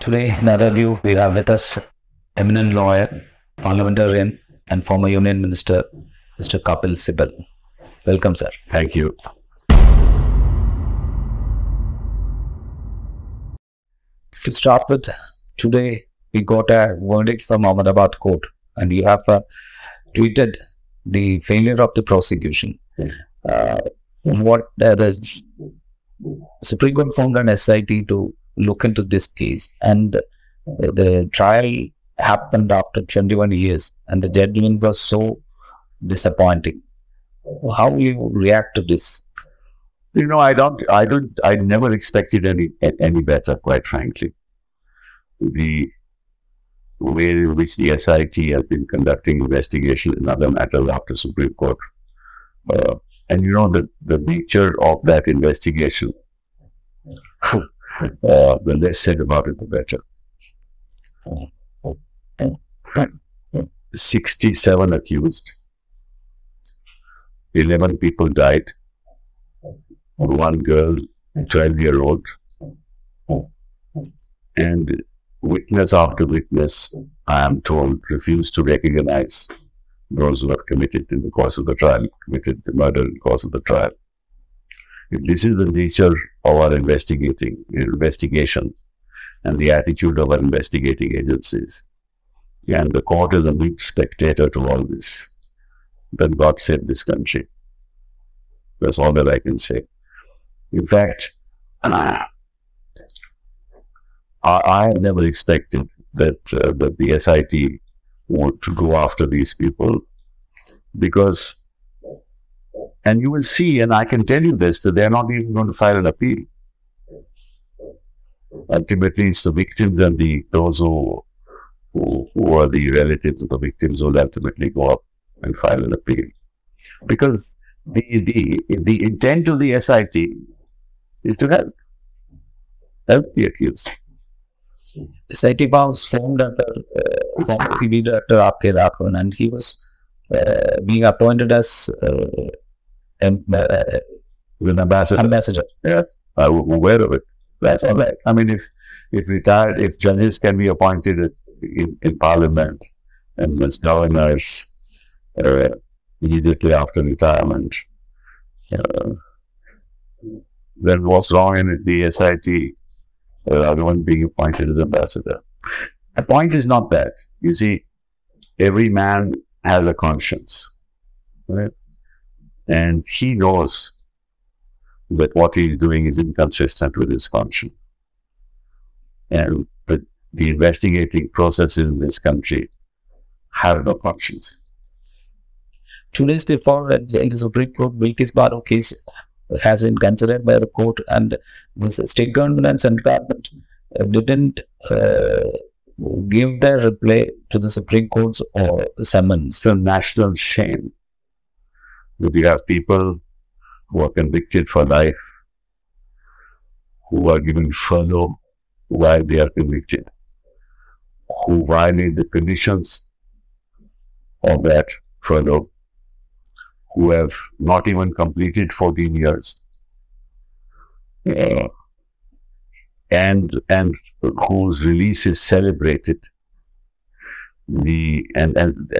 Today, in our review, we have with us eminent lawyer, parliamentarian, and former Union Minister, Mr. Kapil Sibal. Welcome, sir. Thank you. To start with, today we got a verdict from Ahmedabad court, and you have uh, tweeted the failure of the prosecution. Uh, what uh, the Supreme Court formed an SIT to look into this case, and the trial happened after 21 years, and the judgment was so disappointing. How you react to this? You know, I don't, I don't, I never expected any any better, quite frankly. The way in which the SIT has been conducting investigation in other matters after Supreme Court, uh, and you know the the nature of that investigation. Uh, the less said about it, the better. Sixty-seven accused. Eleven people died one girl, 12 year old, and witness after witness, I am told, refused to recognize those who have committed in the course of the trial, committed the murder in the course of the trial. This is the nature of our investigating investigation and the attitude of our investigating agencies, and the court is a mute spectator to all this, then God save this country. That's all that I can say. In fact, I, I never expected that uh, that the SIT to go after these people because, and you will see, and I can tell you this, that they're not even going to file an appeal. Ultimately, it's the victims and the those who, who, who are the relatives of the victims who will ultimately go up and file an appeal. Because the, the, the intent of the SIT is to help, help the accused. SIT was formed under uh, former CB director R.K. Raghavan, and he was uh, being appointed as uh, am- uh, With an ambassador. ambassador. Yes, I was aware of it. That's all right. I mean, if if retired, if judges can be appointed in, in parliament and as governors uh, immediately after retirement, uh, then what's wrong in the SIT? Uh, everyone being appointed as ambassador. The point is not that. You see, every man has a conscience, right? And he knows that what he is doing is inconsistent with his conscience. And the, the investigating processes in this country have no conscience. Two days before, uh, the Supreme Court, Bilkis Bano case has been considered by the court, and the state government and central government uh, didn't uh, give their reply to the Supreme Court's or summons. It's a national shame that you have people who are convicted for life, who are given furlough while they are convicted, who violate the conditions of that furlough, who have not even completed 14 years, uh, and and whose release is celebrated. The and and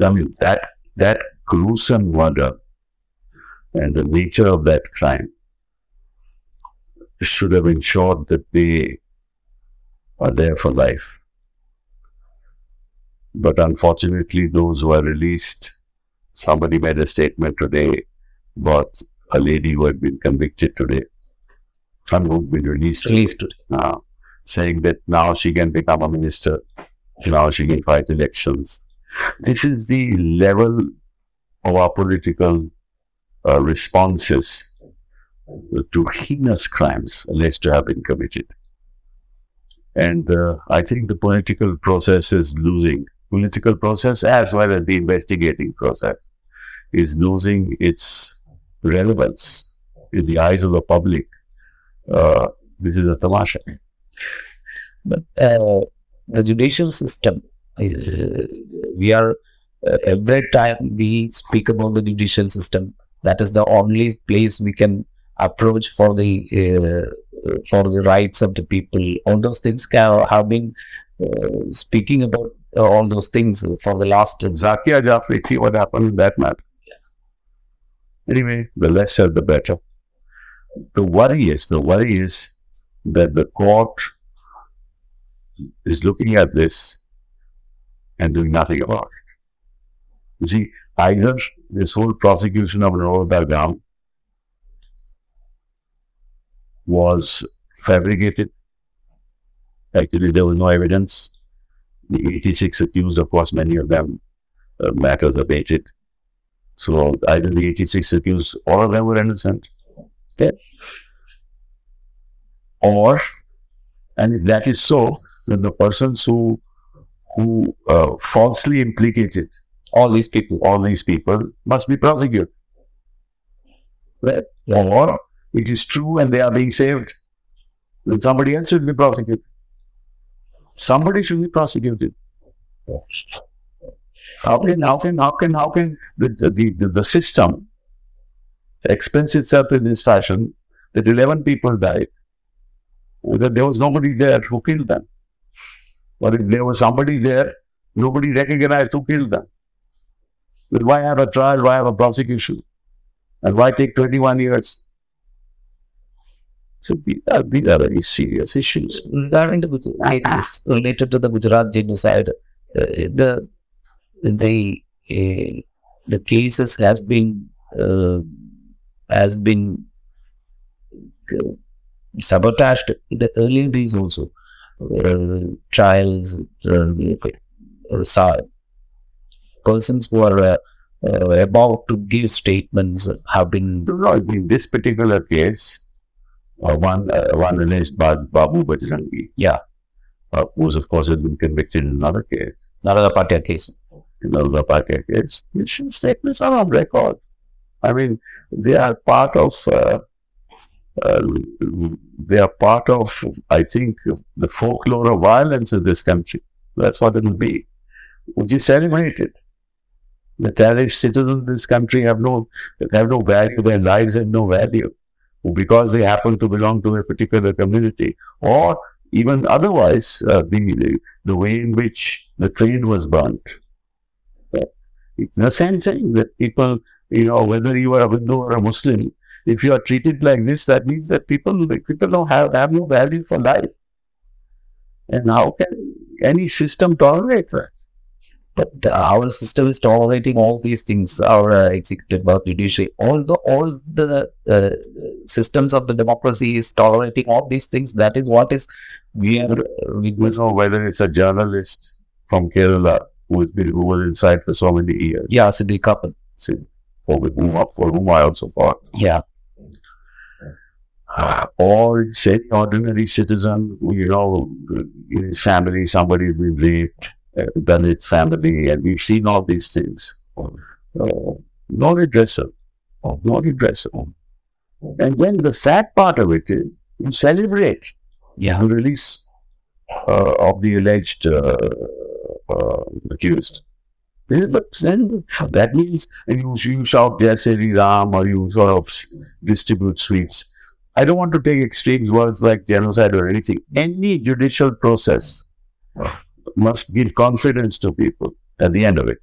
I mean that that gruesome murder and the nature of that crime should have ensured that they are there for life. But unfortunately, those who are released, somebody made a statement today about a lady who had been convicted today, and who had been released today, Released today. uh, saying that now she can become a minister, now she can fight elections. This is the level our political uh, responses to heinous crimes alleged to have been committed. And uh, I think the political process is losing, political process as well as the investigating process is losing its relevance in the eyes of the public. Uh, this is a tamasha. But uh, the judicial system, uh, we are every time we speak about the judicial system, that is the only place we can approach for the uh, for the rights of the people. All those things ca- have been uh, speaking about uh, all those things for the last. Zakia Jafri, see what happened in that matter. Anyway, the lesser the better. The worry is, the worry is that the court is looking at this and doing nothing about it. You see, either this whole prosecution of Naroda Gam was fabricated. Actually, there was no evidence. The 86 accused, of course, many of them uh, matters abated. So either the 86 accused, all of them were innocent. Okay. Or, and if that is so, then the persons who who uh, falsely implicated All these people. all these people must be prosecuted. Right? Or it is true and they are being saved, then somebody else should be prosecuted. Somebody should be prosecuted. How can how can how can how can the the, the, the system expense itself in this fashion that eleven people died? That there was nobody there who killed them. But if there was somebody there, nobody recognized who killed them. Then why have a trial? Why have a prosecution? And why take 21 years? So these are, these are very serious issues. regarding the cases related to the Gujarat genocide, uh, the the uh, the cases has been uh, has been uh, sabotaged in the early days also. Uh, trials, uh, uh, persons who are uh, uh, about to give statements have been No, in this particular case, uh, one uh, one alleged by Babu Bajrangi, yeah uh, was of course had been convicted in another case, Naroda Patiya case. in Naroda Patiya case. His statements are on record. I mean, they are part of. Uh, uh, they are part of, I think, the folklore of violence in this country. That's what it will be. Would you celebrate it? The tariff citizens of this country have no have no value. Their lives have no value because they happen to belong to a particular community, or even otherwise, uh, the, the the way in which the train was burnt. It's the same thing that people, you know, whether you are a Hindu or a Muslim, if you are treated like this, that means that people people don't have, have no value for life. And how can any system tolerate that? But uh, our system is tolerating all these things. Our uh, executive, our judiciary, all the all the uh, systems of the democracy is tolerating all these things. That is what is we are. Uh, we You know, whether it's a journalist from Kerala who has been who was inside for so many years, yeah, Siddique Kappan. see, for whom, for whom I also fought, Yeah, uh, or it's any ordinary citizen, you know, in his family, somebody's been raped, its family, and we've seen all these things. Uh, no redressal, no redressal. And then the sad part of it is you celebrate yeah, the release uh, of the alleged uh, uh, accused. But then that means you, you shout Jai Sri Ram or you sort of distribute sweets. I don't want to take extreme words like genocide or anything. Any judicial process must give confidence to people at the end of it.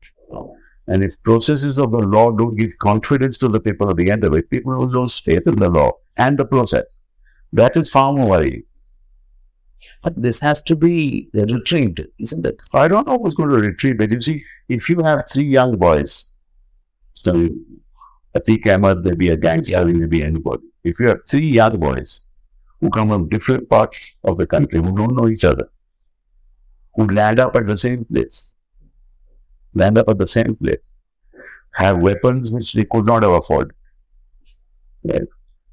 And if processes of the law don't give confidence to the people at the end of it, people will lose faith in the law and the process. That is far more worrying. but this has to be retrieved, isn't it? I don't know who's going to retrieve it. You see, if you have three young boys, so Atiq Ahmed may be a gangster, he may be anybody. If you have three young boys who come from different parts of the country, who don't know each other, who land up at the same place, land up at the same place, have weapons which they could not have afforded,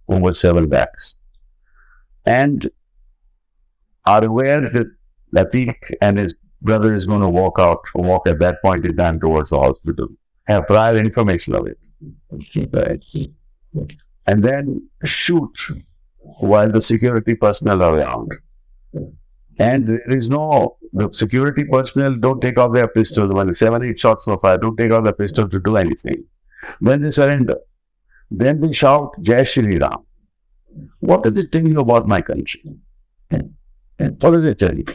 over several lakhs, and are aware that Latik and his brother is going to walk out, walk at that point in time towards the hospital, have prior information of it. Right. And then shoot while the security personnel are around. And there is no, the security personnel don't take off their pistols when seven, eight shots were fired, don't take off the pistol to do anything. When they surrender, then they shout Jai Shri Ram. What does it tell you about my country? And, what does it tell you?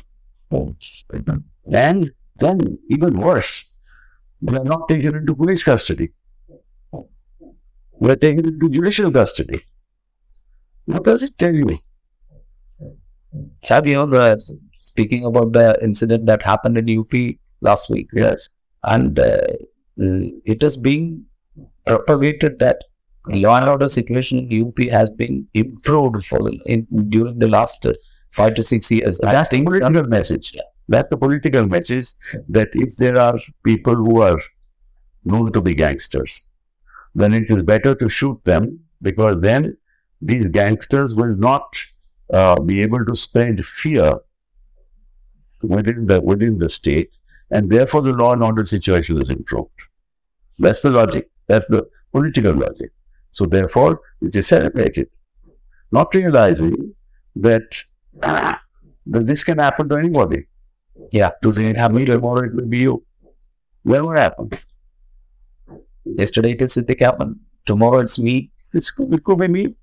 Oh. And then, even worse, we are not taken into police custody. We are taken into judicial custody. What does it tell you? Sab, you know, the, speaking about the incident that happened in UP last week, Yes. and uh, it is being propagated that the law and order situation in UP has been improved for the, in, during the last uh, five to six years. And That's the political message. That's the political message that if there are people who are known to be gangsters, then it is better to shoot them because then these gangsters will not uh, be able to spread fear within the within the state, and therefore the law and order situation is improved. That's the logic. That's the political logic. So therefore, it is celebrated, not realizing that, that this can happen to anybody. Yeah. Today it happened, tomorrow it will be you. Whatever happened. Yesterday it is Siddiq happened. Tomorrow it's me. It's, it could be me.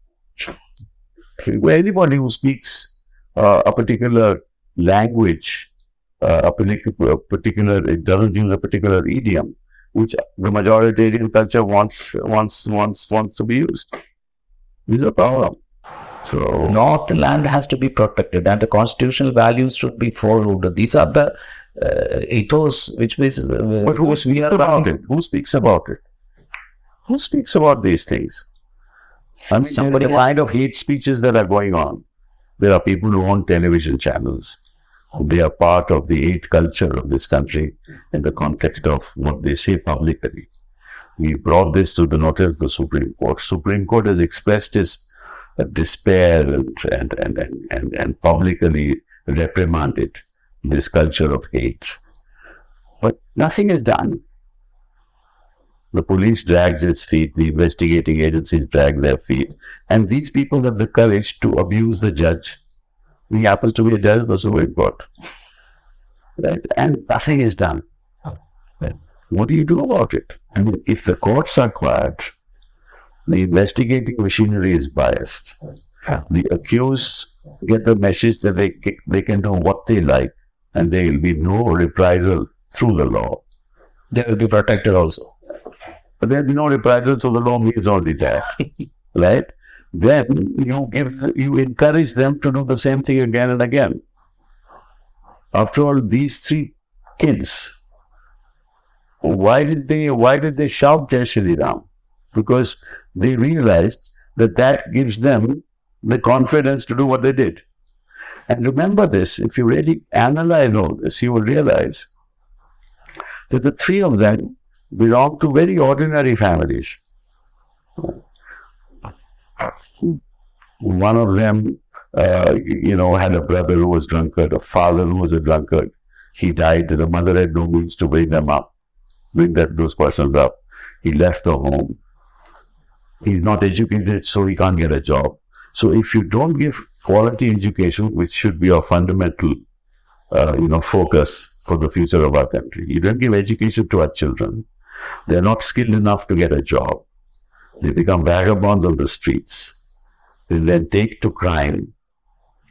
Well, Anybody who speaks uh, a particular language, uh, a, particular, a particular, it doesn't use a particular idiom, which the majoritarian culture wants wants wants wants to be used. Is a problem. So North land has to be protected and the constitutional values should be followed. These are the uh, ethos which is uh, But who which we are about it? Who speaks about it? Who speaks about these things? I mean, Somebody the kind of hate speeches that are going on. There are people who own television channels. They are part of the hate culture of this country in the context of what they say publicly. We brought this to the notice of the Supreme Court. Supreme Court has expressed its uh, despair and, and, and, and, and, and publicly reprimanded this culture of hate. But nothing is done. The police drags its feet, the investigating agencies drag their feet, and these people have the courage to abuse the judge. He happens to be a judge of the Supreme Court. Right? And nothing is done. Oh, well, What do you do about it? I mean, if the courts are quiet, the investigating machinery is biased. The accused get the message that they, they can do what they like, and there will be no reprisal through the law. they will be protected also. Be no reprisal, so the law is already there, right? Then you give, you encourage them to do the same thing again and again. After all, these three kids, why did they, why did they shout Jai Shri Ram? Because they realized that that gives them the confidence to do what they did. And remember this, if you really analyze all this, you will realize that the three of them belong to very ordinary families. One of them, uh, you know, had a brother who was drunkard, a father who was a drunkard. He died. The mother had no means to bring them up, bring that those persons up. He left the home. He's not educated, so he can't get a job. So if you don't give quality education, which should be our fundamental, uh, you know, focus for the future of our country, you don't give education to our children. They're not skilled enough to get a job. They become vagabonds on the streets. They then take to crime,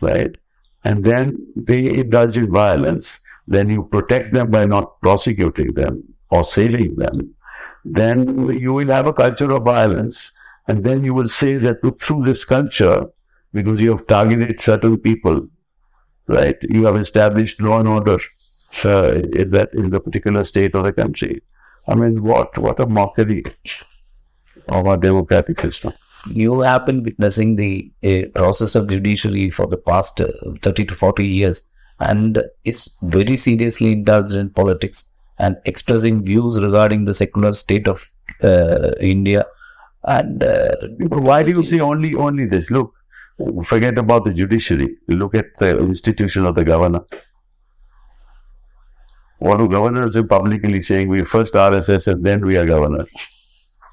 right? And then they indulge in violence. Then you protect them by not prosecuting them or saving them. Then you will have a culture of violence. And then you will say that through this culture, because you have targeted certain people, right? You have established law and order uh, in that in the particular state or the country. I mean, what what a mockery of our democratic system. You have been witnessing the uh, process of judiciary for the past uh, 30 to 40 years and is very seriously indulged in politics and expressing views regarding the secular state of uh, India. And uh, why do you see only only this? Look, forget about the judiciary. Look at the institution of the governor. What do governors are publicly saying? We first RSS and then we are governors.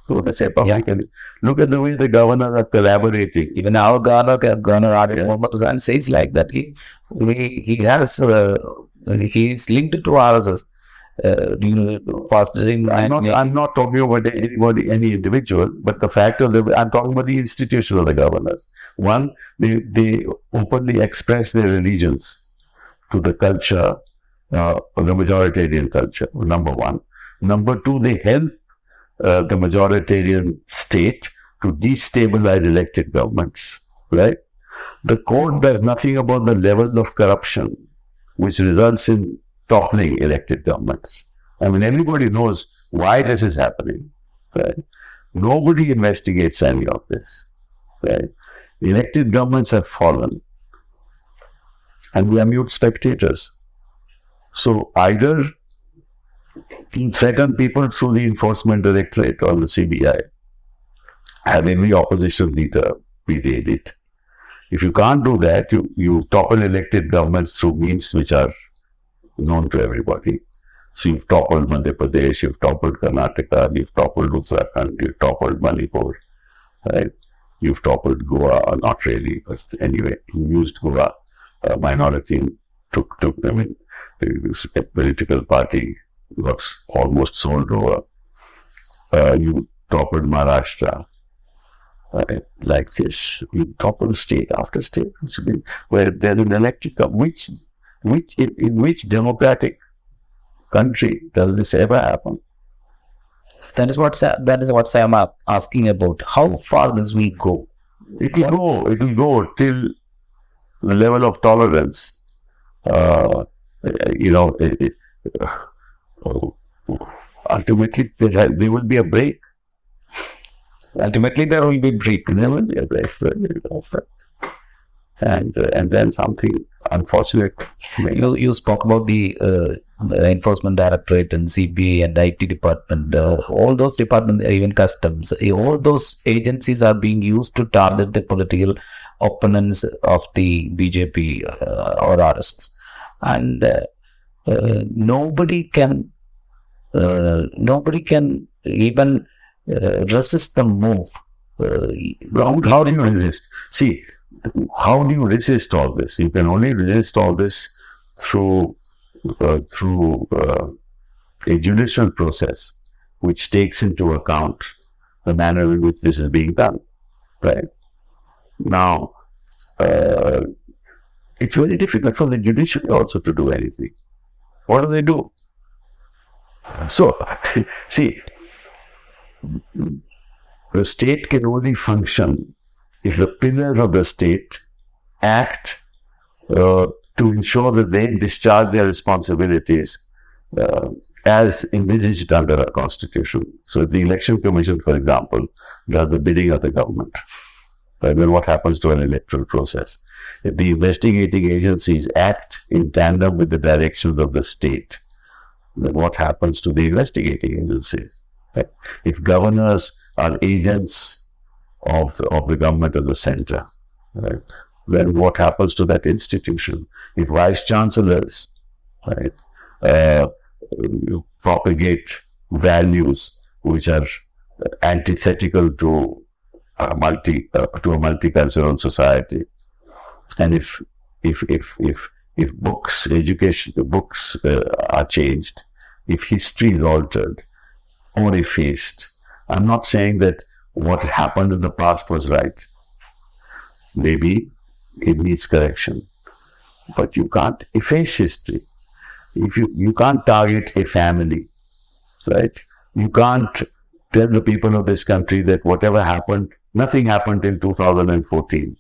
So they say publicly. Look at the way the governors are collaborating. even our governor, Governor Arif Mohammad Khan says like that. He he, he has uh, he is linked to RSS, uh, you know, fostering. I'm not, I'm not talking about anybody, any individual, but the fact of the, I'm talking about the institution of the governors. One, they, they openly express their allegiance to the culture, uh, the majoritarian culture, number one. Number two, they help uh, the majoritarian state to destabilize elected governments, right? The court does nothing about the level of corruption which results in toppling elected governments. I mean, everybody knows why this is happening, right? Nobody investigates any of this, right? Elected governments have fallen, and we are mute spectators. So either threaten people through the enforcement directorate or the CBI, have every opposition leader be it. If you can't do that, you, you topple elected governments through means which are known to everybody. So you've toppled Madhya Pradesh, you've toppled Karnataka, you've toppled Uttarakhand, you've toppled Manipur, right? You've toppled Goa, not really, but anyway, you used Goa, a minority took, took, I mean, a political party got almost sold over. Uh, you toppled Maharashtra, uh, like this. You topple state after state, where there's an electric, which which in, in which democratic country does this ever happen? That is what that is what I am asking about. How far does we go? It will go. It will go till the level of tolerance. Uh, you know, uh, ultimately there, there will be a break. Ultimately, there will be break. There will be a break. And and then something unfortunate. You, you spoke about the uh, enforcement directorate and CBI and IT department. Uh, all those departments, even customs, all those agencies are being used to target the political opponents of the BJP uh, or RSS, and uh, uh, nobody can uh, nobody can even resist the move. how, how do you resist? See, how do you resist all this? You can only resist all this through uh, through uh, a judicial process, which takes into account the manner in which this is being done. Right now, uh, it's very difficult for the judiciary also to do anything. What do they do? So, see, the state can only function if the pillars of the state act uh, to ensure that they discharge their responsibilities uh, as envisaged under our constitution. So, the election commission, for example, does the bidding of the government, right, then what happens to an electoral process? The investigating agencies act in tandem with the directions of the state, then what happens to the investigating agencies? Right? If governors are agents of the, of the government of the center. Right? Then what happens to that institution? If vice chancellors right, uh, propagate values which are antithetical to a multi uh, to a multicultural society, and if if if if if books education the books uh, are changed, if history is altered or effaced, I'm not saying that what happened in the past was right. Maybe it needs correction. But you can't efface history. If you, you can't target a family, right? You can't tell the people of this country that whatever happened, nothing happened in 2014.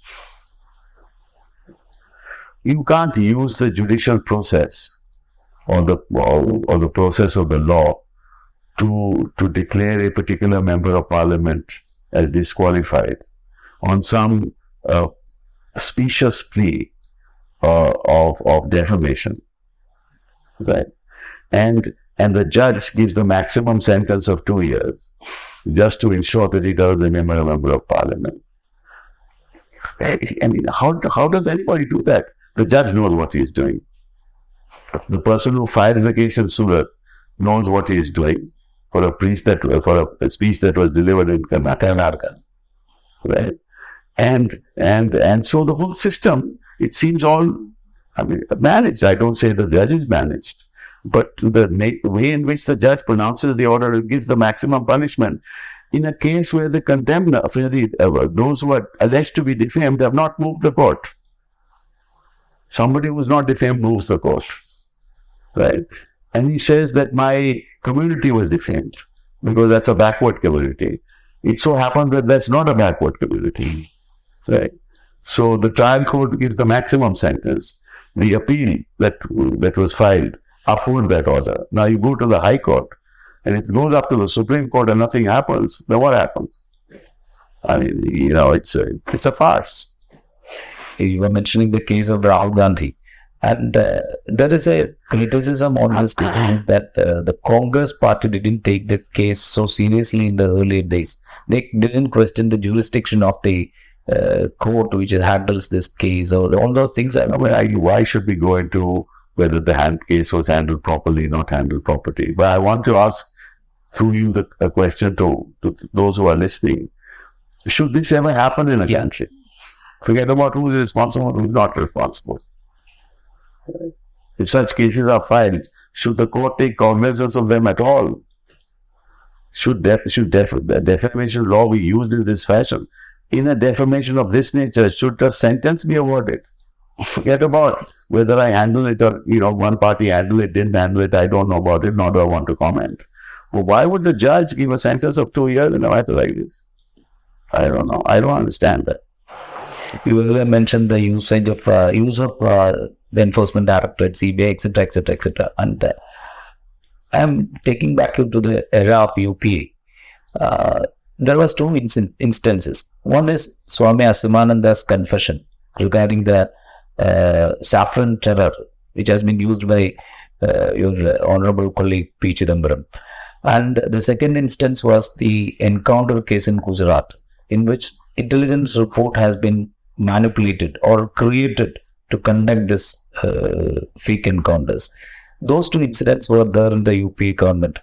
You can't use the judicial process or the or, the process of the law to to declare a particular member of parliament as disqualified on some uh, specious plea uh, of, of defamation. Right? And, and the judge gives the maximum sentence of two years just to ensure that he doesn't remember a member of parliament. I mean, how, how does anybody do that? The judge knows what he is doing. The person who files the case in Surat knows what he is doing for a priest that for a, speech that was delivered in Karnataka, right? And and and so the whole system, it seems all, I mean, managed. I don't say the judge is managed, but the way in which the judge pronounces the order and gives the maximum punishment. In a case where the condemned, where the, uh, those who are alleged to be defamed have not moved the court. Somebody who's not defamed moves the court, right? And he says that my community was defamed because that's a backward community. It so happened that that's not a backward community, right? So the trial court gives the maximum sentence. The appeal that that was filed uphold that order. Now you go to the High Court, and it goes up to the Supreme Court, and nothing happens. Then what happens? I mean, you know, it's a it's a farce. You were mentioning the case of Rahul Gandhi. And uh, there is a criticism on this case that uh, the Congress party didn't take the case so seriously in the earlier days. They didn't question the jurisdiction of the uh, court which handles this case or all those things. I mean, I, why should we go into whether the hand case was handled properly, not handled properly? But I want to ask through you the a question to, to those who are listening. Should this ever happen in a Yeah. country? Forget about who is responsible and who is not responsible. If such cases are filed, should the court take cognizance of them at all? Should, def- should def- the defamation law be used in this fashion? In a defamation of this nature, should a sentence be awarded? Forget about whether I handle it or, you know, one party handle it, didn't handle it, I don't know about it, nor do I want to comment. Why would the judge give a sentence of two years in a matter like this? I don't know. I don't understand that. You earlier mentioned the usage of uh, use of uh, the enforcement directorate, CBI, etc., etc., etc. And uh, I'm taking back you to the era of UPA. Uh, there was two inc- instances. One is Swami Asimananda's confession regarding the uh, saffron terror, which has been used by uh, your honorable colleague P. Chidambaram. And the second instance was the encounter case in Gujarat, in which intelligence report has been manipulated or created to conduct this uh, fake encounters. Those two incidents were there in the UPA government.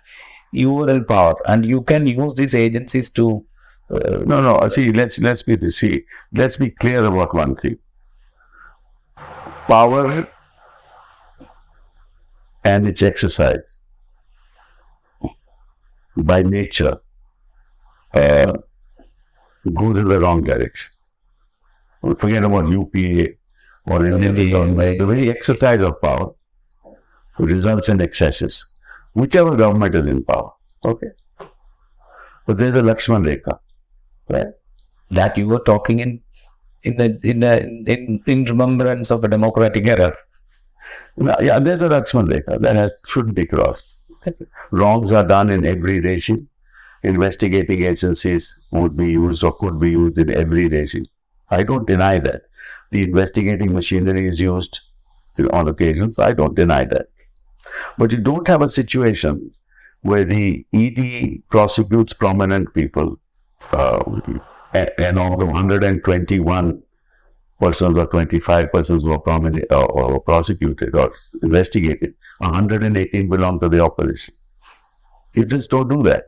You were in power, and you can use these agencies to. Uh, No, no. See, let's let's be see. Let's be clear about one thing. Power and its exercise by nature uh, goes in the wrong direction. Forget about UPA or any government. The very exercise of power results in excesses, whichever government is in power. Okay. But there's a Lakshman Rekha. Right? that you were talking in in the in the, in, in remembrance of a democratic era. No, yeah, there's a Lakshman Rekha that has, shouldn't be crossed. Wrongs are done in every regime. Investigating agencies would be used or could be used in every regime. I don't deny that. The investigating machinery is used on occasions. I don't deny that. But you don't have a situation where the ED prosecutes prominent people uh, and, and of the 121 persons or 25 persons who are prominent or, or prosecuted or investigated, 118 belong to the opposition. You just don't do that.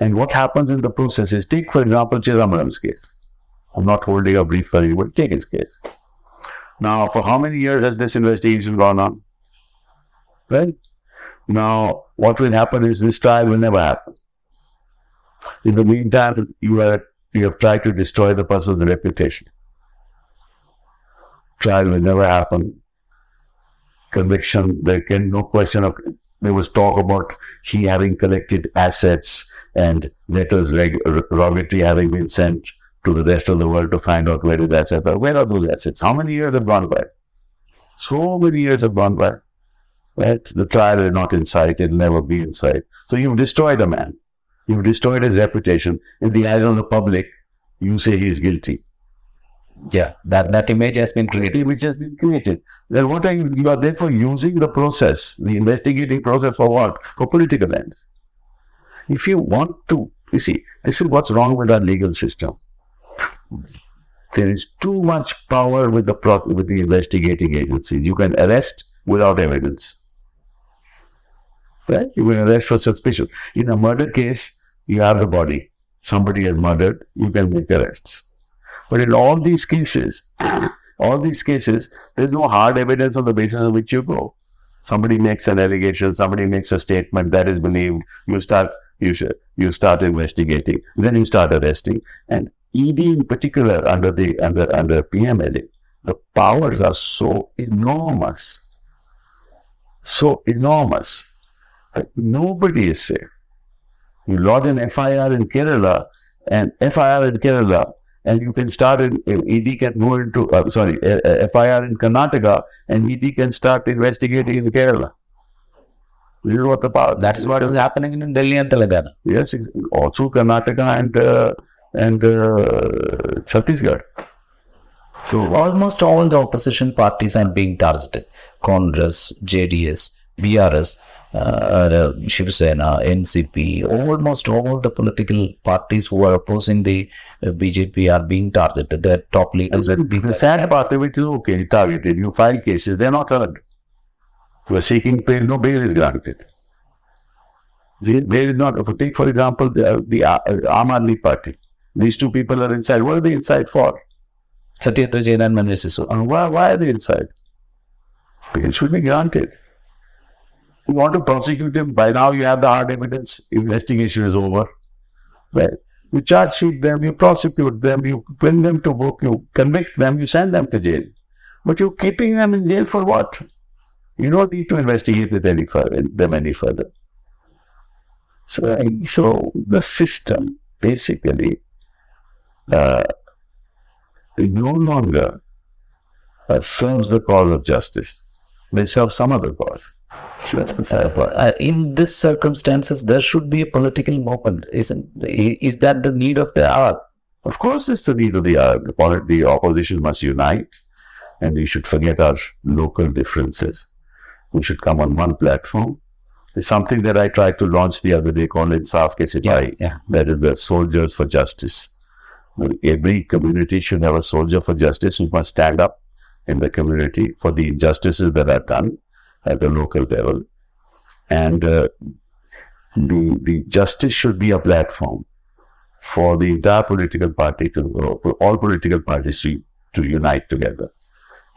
And what happens in the process is, take for example Chidambaram's case. I'm not holding a brief for but take his case. Now, for how many years has this investigation gone on? Right? Now, what will happen is this trial will never happen. In the meantime, you are you have tried to destroy the person's reputation. Trial will never happen. Conviction, there can no question of there was talk about he having collected assets and letters reg- rogatory having been sent to the rest of the world to find out where his assets are. Where are those assets? How many years have gone by? So many years have gone by. Right? The trial is not in sight, it'll never be in sight. So you've destroyed a man. You've destroyed his reputation. In the eyes of the public, you say he is guilty. Yeah, that that image has been created. Which has been created. Then what are you? You are therefore using the process, the investigating process for what? For political ends. If you want to, you see, this is what's wrong with our legal system. There is too much power with the pro- with the investigating agencies. You can arrest without evidence. Right? You can arrest for suspicion. In a murder case, you have the body. Somebody has murdered, you can make arrests. But in all these cases, all these cases, there's no hard evidence on the basis on which you go. Somebody makes an allegation, somebody makes a statement that is believed, you start you should, you start investigating, then you start arresting. And ED in particular under the under under PMLA, the powers are so enormous, so enormous that nobody is safe. You lodge an FIR in Kerala, and FIR in Kerala, and you can start in ED can go into uh, sorry FIR in Karnataka, and ED can start investigating in Kerala. You know what the power. That's what is happening in Delhi and Telangana. Yes, also Karnataka and uh, and uh, Chhattisgarh. So almost all the opposition parties are being targeted. Congress, JDS, BRS, uh, uh, Shiv Sena, NCP, almost all the political parties who are opposing the uh, BJP are being targeted. Their top leaders are being The sad part of it is okay, targeted. You file cases, they're not heard. You are seeking bail, no bail is granted. There is not, take for example, the, the uh, Aam Aadmi Party. These two people are inside. What are they inside for? Satyendra Jain and Manish Sisodia. Why, why are they inside? It should be granted. You want to prosecute them. By now you have the hard evidence. Investigation is over. Well, you charge sheet them, you prosecute them, you bring them to book, you convict them, you send them to jail. But you're keeping them in jail for what? You don't need to investigate it any further, them any further. So, so the system basically uh, no longer uh, serves the cause of justice. They serve some other cause. That's the. Uh, in these circumstances, there should be a political movement. Isn't is that the need of the hour? Of course, it's the need of the hour. The, the opposition must unite, and we should forget our local differences. We should come on one platform. It's something that I tried to launch the other day called Insaf Ke Sipahi. Yeah, yeah. That is the soldiers for justice every community should have a soldier for justice who must stand up in the community for the injustices that are done at the local level. And uh, the, the justice should be a platform for the entire political party to, uh, all political parties to, to unite together.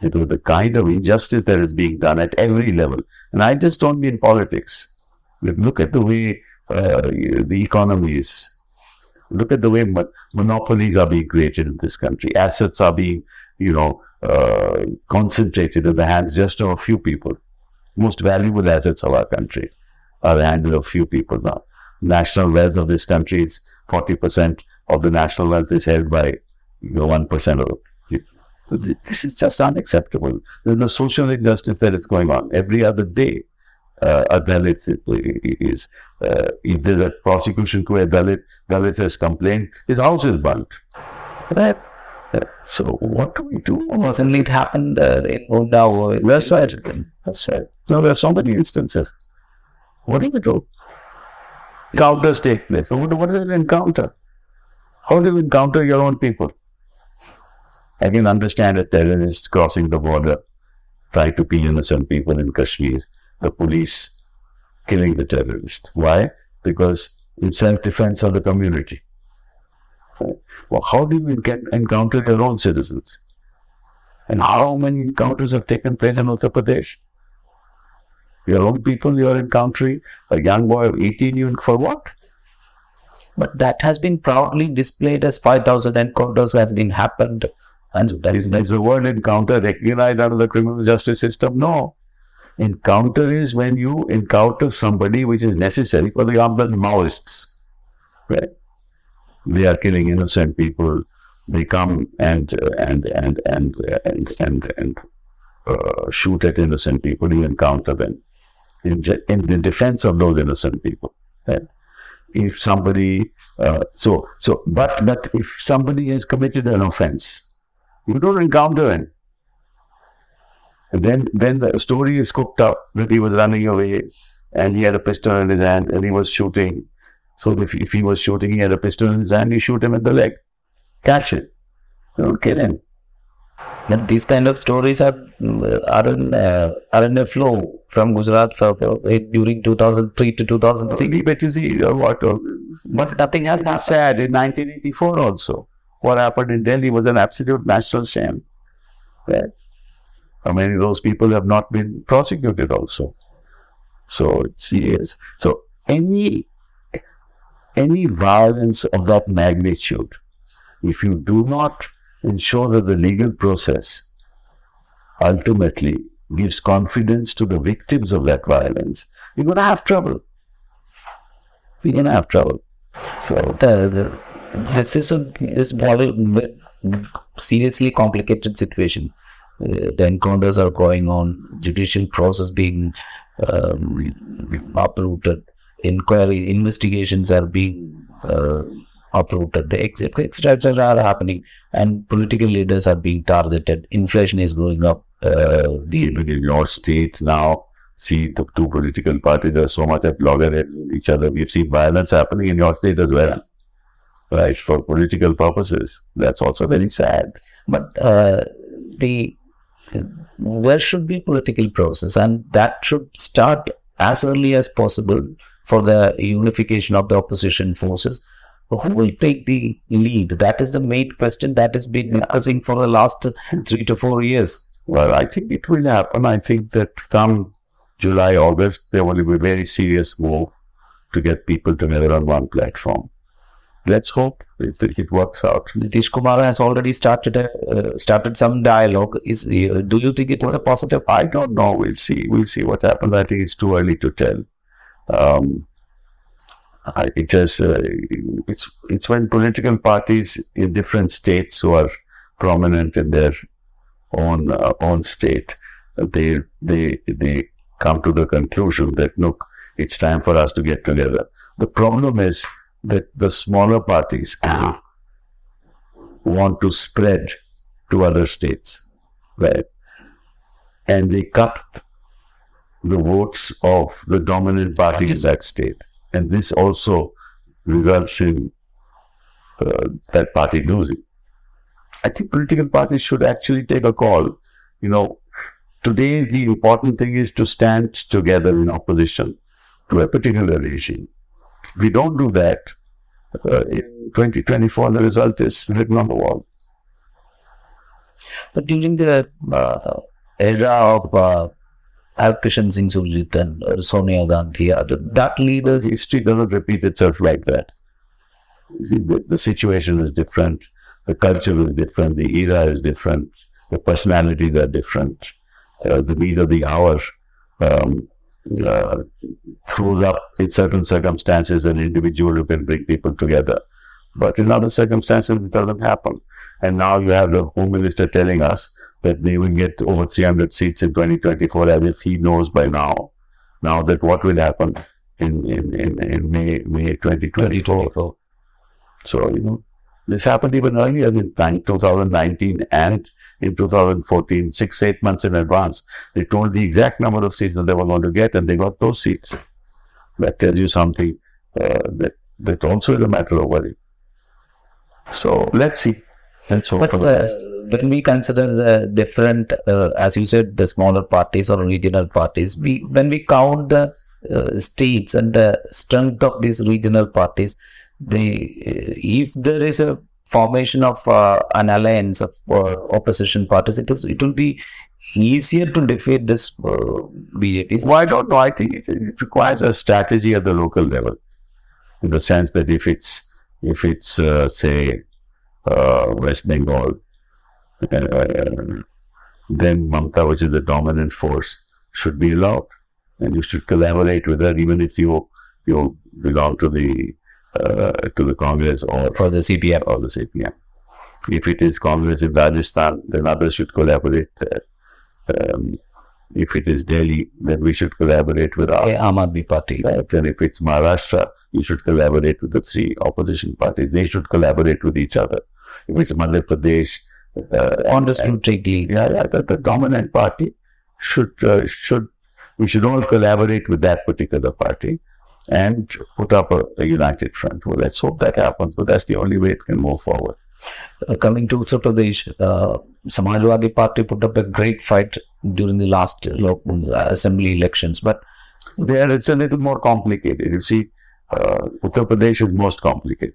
It was the kind of injustice that is being done at every level. And I just don't mean politics. Look at the way uh, the economy is Look at the way mon- monopolies are being created in this country. Assets are being, you know, uh, concentrated in the hands just of a few people. Most valuable assets of our country are the hands of few people now. National wealth of this country is 40% of the national wealth is held by you know, 1% of it. This is just unacceptable. There's no social injustice that is going on every other day uh, a Dalit is, uh, if there's a prosecution to a Dalit, Dalit has complained, his house is burnt. Right? So what do we do? Wasn't it happened uh, in Mundao? That's right. That's right. Now there are so many instances. What do we do? Encounters take place. What, what is an encounter? How do you encounter your own people? I can understand a terrorist crossing the border, trying to kill innocent people in Kashmir the police killing the terrorist. Why? Because it's self-defense of the community. Well, how do you get, encounter their own citizens? And how many encounters have taken place in Uttar Pradesh? Your own people you're encountering, a young boy of 18, you for what? But that has been proudly displayed as 5,000 encounters has been happened. And that is, is the word encounter recognized under the criminal justice system? No. Encounter is when you encounter somebody which is necessary. For example, Maoists, right? They are killing innocent people. They come and and and and and and, and uh, shoot at innocent people. You encounter them in, in the defense of those innocent people. If somebody, uh, so so, but but if somebody has committed an offense, you don't encounter him. And then, then the story is cooked up that he was running away and he had a pistol in his hand and he was shooting. So if, if he was shooting, he had a pistol in his hand, you shoot him in the leg. Catch it. Don't kill him. And these kind of stories are are in, uh, are in a flow from Gujarat for, during 2003 to 2006. But you see, uh, what? Uh, but nothing has happened. Sad in 1984 also. What happened in Delhi was an absolute national shame. Right? How many of those people have not been prosecuted also? So it's yes. So any any violence of that magnitude, if you do not ensure that the legal process ultimately gives confidence to the victims of that violence, you're going to have trouble. We're going to have trouble. So, the, the, this is a this seriously complicated situation. Uh, the encounters are going on, judicial process being um, uprooted, inquiry investigations are being uh, uprooted, etc. are happening, and political leaders are being targeted. Inflation is going up. Uh, even in your state now, see the two political parties are so much at loggerheads with each other. We've seen violence happening in your state as well, right? For political purposes, that's also very sad. But uh, the there should be political process, and that should start as early as possible for the unification of the opposition forces. Who will take the lead? That is the main question that has been discussing for the last three to four years. Well, I think it will happen. I think that come July, August, there will be a very serious move to get people together on one platform. Let's hope it, it works out. Nitish Kumar has already started a, uh, started some dialogue. Is uh, do you think it is a positive? I don't know. We'll see. We'll see what happens. I think it's too early to tell. Um, it just uh, it's it's when political parties in different states who are prominent in their own uh, own state, they they they come to the conclusion that look, it's time for us to get together. The problem is that the smaller parties want to spread to other states, right? And they cut the votes of the dominant party in that state. And this also results in uh, that party losing. I think political parties should actually take a call. You know, today the important thing is to stand together in opposition to a particular regime. If we don't do that, uh, in 2024, the result is written on the wall. But during the uh, era of uh, Krishan Singh Surjeet and Sonia Gandhi, that leaders. History doesn't repeat itself like that. See, the, the, situation is different, the culture is different, the era is different, the personalities are different, uh, the need of the hour. Um, uh, throws up in certain circumstances an individual who can bring people together. But in other circumstances, it doesn't happen. And now you have the Home Minister telling us that they will get over 300 seats in 2024 as if he knows by now. Now that what will happen in, in, in, in May, May 2024. 2024. So, you know, this happened even earlier in 2019 and in 2014, six, eight months in advance. They told the exact number of seats that they were going to get, and they got those seats. That tells you something uh, that, that also is a matter of worry. So let's see. Let's hope but, for the uh, best. When we consider the different, uh, as you said, the smaller parties or regional parties, we when we count the uh, states and the strength of these regional parties, they uh, if there is a formation of uh, an alliance of uh, opposition parties, it is it will be easier to defeat this uh, BJP. Well, I don't know. I think it, it, requires a strategy at the local level, in the sense that if it's if it's uh, say uh, West Bengal, uh, then Mamta, which is the dominant force, should be allowed, and you should collaborate with her, even if you you belong to the uh, to the Congress or for the CPM or the CPM. If it is Congress in Rajasthan, then others should collaborate there. Um, if it is Delhi, then we should collaborate with our Aam Aadmi Party. Right? And if it's Maharashtra, you should collaborate with the three opposition parties. They should collaborate with each other. If it's Madhya Pradesh, uh, understood strictly. Yeah, yeah, the, the dominant party should uh, should we should all collaborate with that particular party and put up a, a, united front. Well, let's hope that happens, but that's the only way it can move forward. Uh, coming to Uttar Pradesh, uh, Samajwadi Party put up a great fight during the last local uh, assembly elections, but there it's a little more complicated. You see, uh, Uttar Pradesh is most complicated.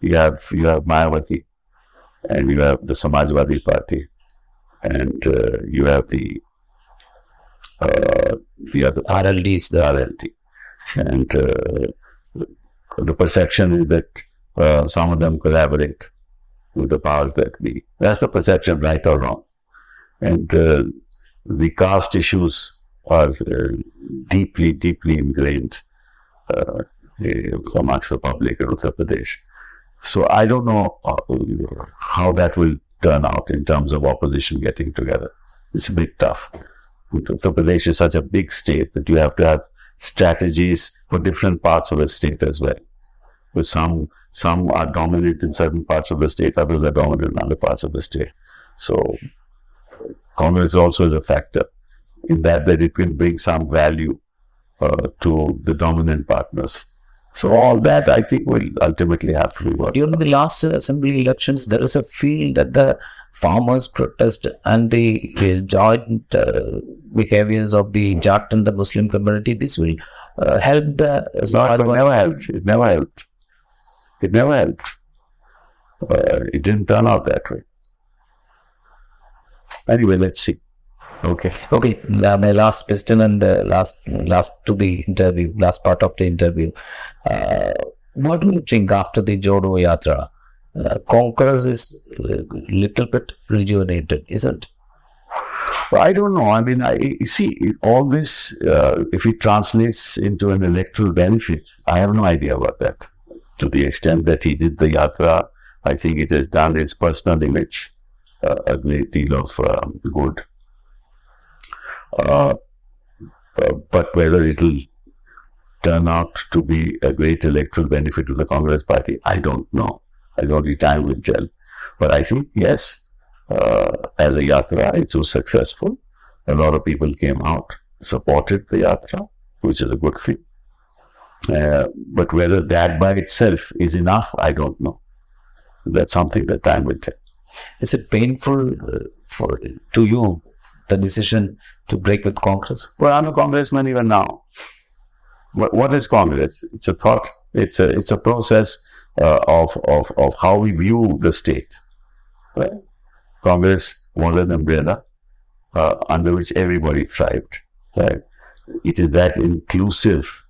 You have you have Mayawati, and you have the Samajwadi Party, and uh, you have the uh, the other RLDs, the RLD, and uh, the perception is that uh, some of them collaborate with the powers that be. That's the perception, right or wrong. And uh, the caste issues are uh, deeply, deeply ingrained uh, amongst the public in Uttar Pradesh. So I don't know uh, how that will turn out in terms of opposition getting together. It's a bit tough. Uttar Pradesh is such a big state that you have to have strategies for different parts of the state as well. With some some are dominant in certain parts of the state, others are dominant in other parts of the state. So Congress also is a factor in that that it can bring some value uh, to the dominant partners. So all that I think will ultimately have to be worked. During the last assembly elections, there is a feel that the farmers' protest and the uh, joint uh, behaviors of the Jat and the Muslim community, this will uh, help the. No, it never helped. It never helped. It never helped. Uh, it didn't turn out that way. Anyway, let's see. Okay. Okay. Uh, my last question and uh, last last to the interview, last part of the interview. Uh, what do you think after the Jodo Yatra? Uh, Congress is a little bit rejuvenated, isn't? I don't know. I mean, I see all this. Uh, if it translates into an electoral benefit, I have no idea about that. To the extent that he did the yatra, I think it has done his personal image uh, a great deal of um, good. Uh, uh, but whether it'll turn out to be a great electoral benefit to the Congress party, I don't know. I only time will tell. But I think, yes, uh, as a yatra, it was successful. A lot of people came out, supported the yatra, which is a good thing. Uh, but whether that by itself is enough, I don't know. That's something that time will tell. Is it painful uh, for to you the decision to break with Congress? Well, I'm a congressman even now. But what is Congress? It's a thought. It's a it's a process uh, of, of of how we view the state. Right? Congress was an umbrella uh, under which everybody thrived. Right? It is that inclusive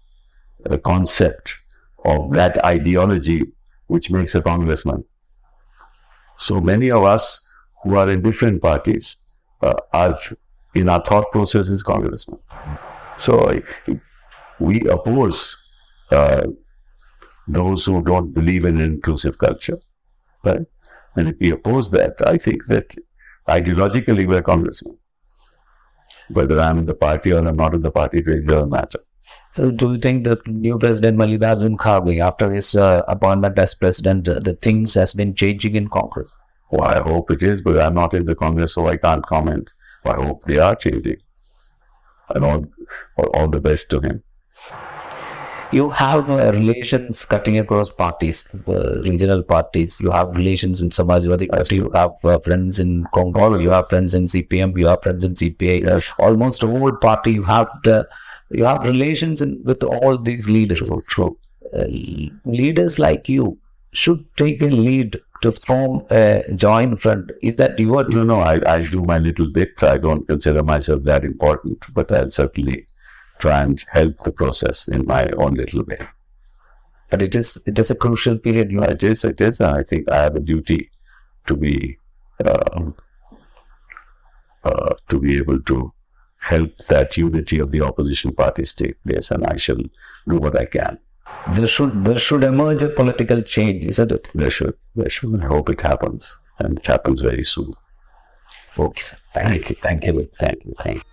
uh, concept of that ideology which makes a congressman. So many of us who are in different parties uh, are in our thought process is congressmen. So we oppose uh, those who don't believe in inclusive culture, right? And if we oppose that, I think that ideologically we're congressmen. Whether I'm in the party or I'm not in the party, it doesn't matter. So do you think the new president Mallikarjun Kharge, after his uh, appointment as president, uh, the things has been changing in Congress? Well, I hope it is, but I'm not in the Congress, so I can't comment. I hope they are changing. And all, all the best to him. You have uh, relations cutting across parties, uh, regional parties. You have relations with Samajwadi Party. You have uh, friends in Congress. You have friends in CPM. You have friends in CPI. Yes. Almost all party. You have the you have relations in, with all these leaders. True, true. Uh, leaders like you should take a lead to form a joint front. Is that your? No, no. I, I do my little bit. I don't consider myself that important, but I'll certainly try and help the process in my own little way. But it is it is a crucial period. You It is. It is. I think I have a duty to be uh, uh, to be able to help that unity of the opposition parties take place, and I shall do what I can. There should there should emerge a political change, isn't it? There should, there should. I hope it happens, and it happens very soon. Okay, sir. Thank you. Thank you. Thank you. Thank you.